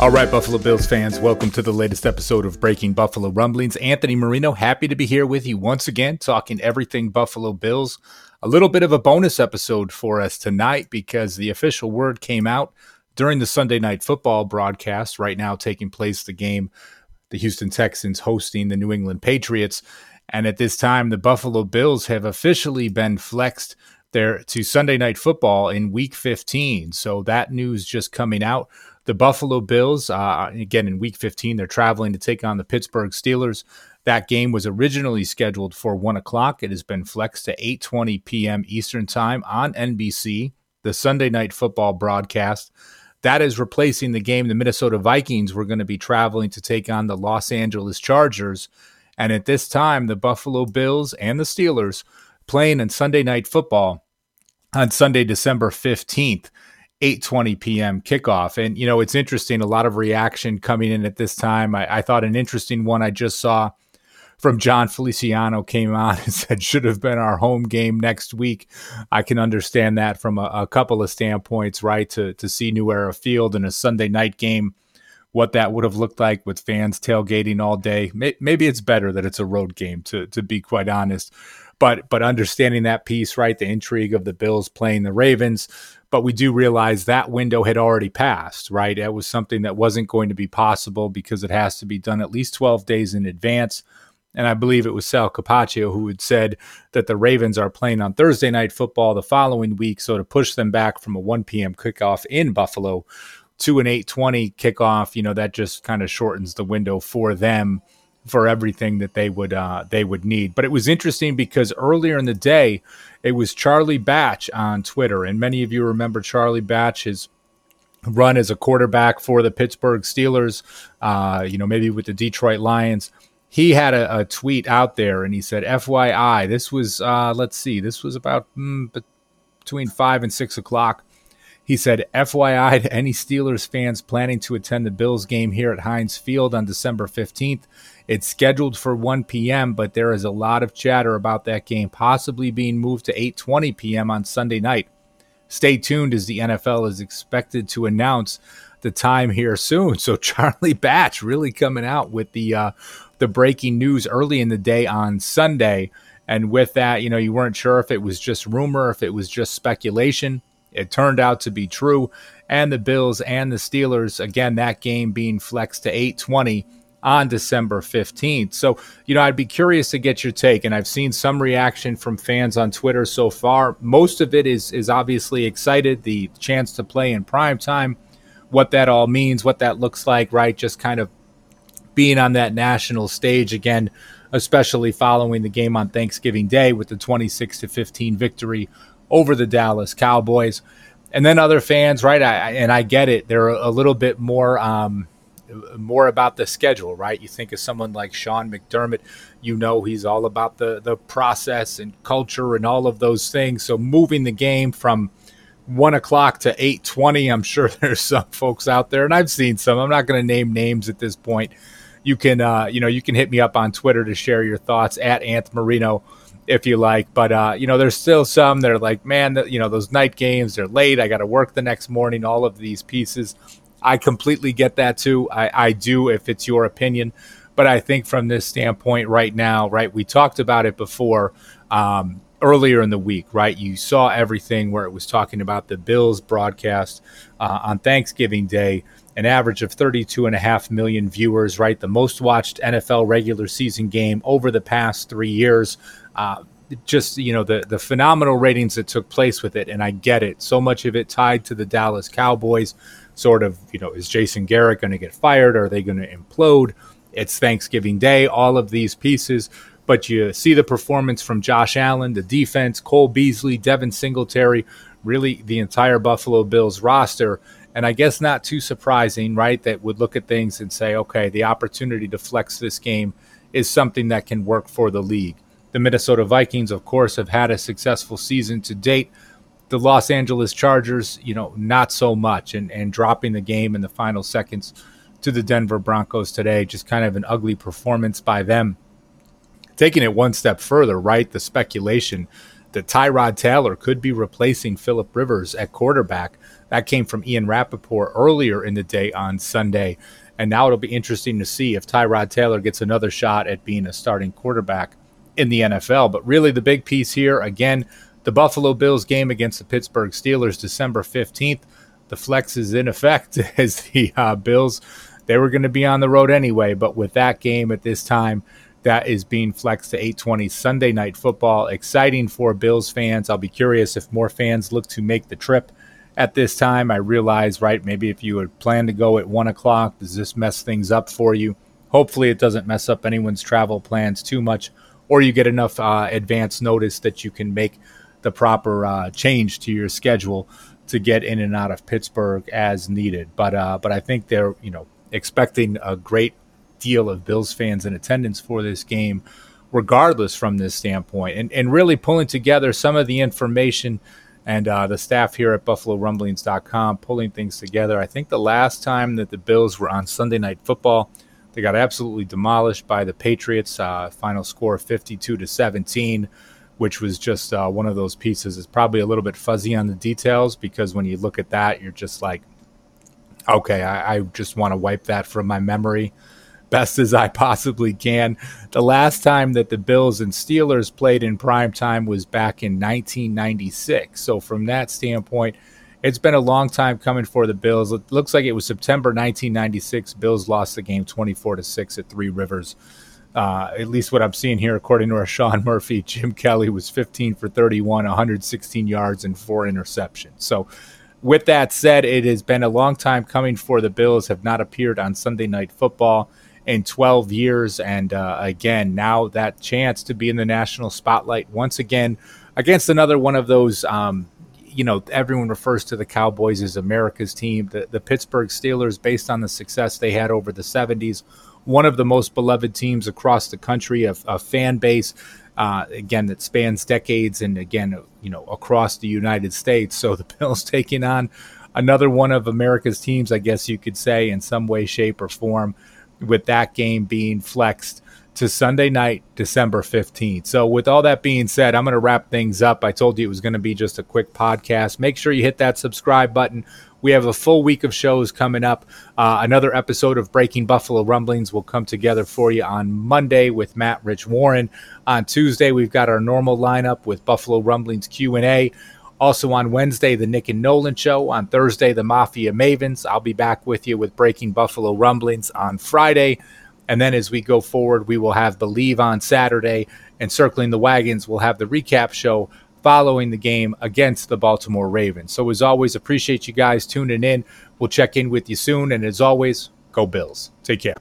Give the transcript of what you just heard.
All right, Buffalo Bills fans, welcome to the latest episode of Breaking Buffalo Rumblings. Anthony Marino, happy to be here with you once again, talking everything Buffalo Bills. A little bit of a bonus episode for us tonight because the official word came out during the Sunday night football broadcast, right now taking place the game, the Houston Texans hosting the New England Patriots. And at this time, the Buffalo Bills have officially been flexed there to Sunday night football in week 15. So that news just coming out the Buffalo Bills, uh, again in Week 15, they're traveling to take on the Pittsburgh Steelers. That game was originally scheduled for one o'clock. It has been flexed to 8:20 p.m. Eastern Time on NBC, the Sunday Night Football broadcast. That is replacing the game the Minnesota Vikings were going to be traveling to take on the Los Angeles Chargers. And at this time, the Buffalo Bills and the Steelers playing in Sunday Night Football on Sunday, December 15th. 8:20 p.m. kickoff. And you know, it's interesting. A lot of reaction coming in at this time. I, I, thought an interesting one I just saw from John Feliciano came on and said should have been our home game next week. I can understand that from a, a couple of standpoints, right? To to see New Era Field in a Sunday night game, what that would have looked like with fans tailgating all day. Maybe it's better that it's a road game. To to be quite honest. But but understanding that piece, right? The intrigue of the Bills playing the Ravens, but we do realize that window had already passed, right? It was something that wasn't going to be possible because it has to be done at least 12 days in advance. And I believe it was Sal Capaccio who had said that the Ravens are playing on Thursday night football the following week. So to push them back from a 1 p.m. kickoff in Buffalo to an 8:20 kickoff, you know, that just kind of shortens the window for them for everything that they would uh, they would need. But it was interesting because earlier in the day, it was Charlie Batch on Twitter, and many of you remember Charlie Batch's run as a quarterback for the Pittsburgh Steelers. Uh, you know, maybe with the Detroit Lions. He had a, a, tweet out there, and he said, "FYI, this was uh, let's see, this was about mm, between five and six o'clock." He said, FYI to any Steelers fans planning to attend the Bills game here at Heinz Field on December 15th. It's scheduled for 1 p.m., but there is a lot of chatter about that game possibly being moved to 8:20 p.m. on Sunday night. Stay tuned as the NFL is expected to announce the time here soon. So Charlie Batch really coming out with the uh, the breaking news early in the day on Sunday. And with that, you know, you weren't sure if it was just rumor, if it was just speculation. It turned out to be true. And the Bills and the Steelers, again, that game being flexed to 820 on December 15th. So, you know, I'd be curious to get your take. And I've seen some reaction from fans on Twitter so far. Most of it is is obviously excited, the chance to play in prime time, what that all means, what that looks like, right? Just kind of being on that national stage again, especially following the game on Thanksgiving Day with the 26 to 15 victory over the Dallas Cowboys. And then other fans, right? I, and I get it. They're a little bit more um, more about the schedule, right? You think of someone like Sean McDermott, you know he's all about the the process and culture and all of those things. So moving the game from one o'clock to eight twenty, I'm sure there's some folks out there, and I've seen some. I'm not going to name names at this point. You can, uh, you know, you can hit me up on Twitter to share your thoughts at Anth Marino if you like. But uh, you know, there's still some that are like, man, you know, those night games, they're late. I got to work the next morning. All of these pieces. I completely get that too. I, I do if it's your opinion. But I think from this standpoint right now, right, we talked about it before um, earlier in the week, right? You saw everything where it was talking about the Bills broadcast uh, on Thanksgiving Day, an average of 32 and a half million viewers, right? The most watched NFL regular season game over the past three years. Uh, just you know the the phenomenal ratings that took place with it and I get it so much of it tied to the Dallas Cowboys sort of, you know, is Jason Garrett going to get fired? Are they going to implode? It's Thanksgiving Day, all of these pieces. But you see the performance from Josh Allen, the defense, Cole Beasley, Devin Singletary, really the entire Buffalo Bills roster. And I guess not too surprising, right? That would look at things and say, okay, the opportunity to flex this game is something that can work for the league. The Minnesota Vikings, of course, have had a successful season to date. The Los Angeles Chargers, you know, not so much, and, and dropping the game in the final seconds to the Denver Broncos today. Just kind of an ugly performance by them taking it one step further, right? The speculation that Tyrod Taylor could be replacing Philip Rivers at quarterback. That came from Ian Rapoport earlier in the day on Sunday. And now it'll be interesting to see if Tyrod Taylor gets another shot at being a starting quarterback in the NFL. But really, the big piece here, again, the Buffalo Bills game against the Pittsburgh Steelers, December 15th. The flex is in effect as the uh, Bills, they were going to be on the road anyway. But with that game at this time, that is being flexed to 820 Sunday night football. Exciting for Bills fans. I'll be curious if more fans look to make the trip at this time. I realize, right, maybe if you would plan to go at one o'clock, does this mess things up for you? Hopefully, it doesn't mess up anyone's travel plans too much, or you get enough uh, advance notice that you can make the proper uh, change to your schedule to get in and out of Pittsburgh as needed. But uh, but I think they're you know expecting a great deal of Bills fans in attendance for this game, regardless from this standpoint, and, and really pulling together some of the information and uh, the staff here at BuffaloRumblings.com pulling things together. I think the last time that the Bills were on Sunday Night Football, they got absolutely demolished by the Patriots. Uh, final score 52 to 17, which was just uh, one of those pieces. It's probably a little bit fuzzy on the details because when you look at that, you're just like, okay, I, I just want to wipe that from my memory best as I possibly can. The last time that the Bills and Steelers played in prime time was back in 1996. So, from that standpoint, it's been a long time coming for the Bills. It looks like it was September 1996. Bills lost the game 24 to 6 at Three Rivers. Uh, at least what I'm seeing here, according to our Sean Murphy, Jim Kelly was 15 for 31, 116 yards, and four interceptions. So, with that said, it has been a long time coming for the Bills. Have not appeared on Sunday Night Football in 12 years. And uh, again, now that chance to be in the national spotlight once again against another one of those. Um, you know, everyone refers to the Cowboys as America's team. The, the Pittsburgh Steelers, based on the success they had over the 70s, one of the most beloved teams across the country, a, a fan base, uh, again, that spans decades and again, you know, across the United States. So the Bills taking on another one of America's teams, I guess you could say, in some way, shape, or form with that game being flexed to Sunday night, December 15th. So, with all that being said, I'm going to wrap things up. I told you it was going to be just a quick podcast. Make sure you hit that subscribe button. We have a full week of shows coming up. Uh, another episode of Breaking Buffalo Rumblings will come together for you on Monday with Matt Rich Warren. On Tuesday, we've got our normal lineup with Buffalo Rumblings Q&A. Also on Wednesday, the Nick and Nolan show. On Thursday, the Mafia Mavens. I'll be back with you with Breaking Buffalo Rumblings on Friday. And then as we go forward, we will have Believe on Saturday. And Circling the Wagons, we'll have the recap show following the game against the Baltimore Ravens. So as always, appreciate you guys tuning in. We'll check in with you soon. And as always, go Bills. Take care.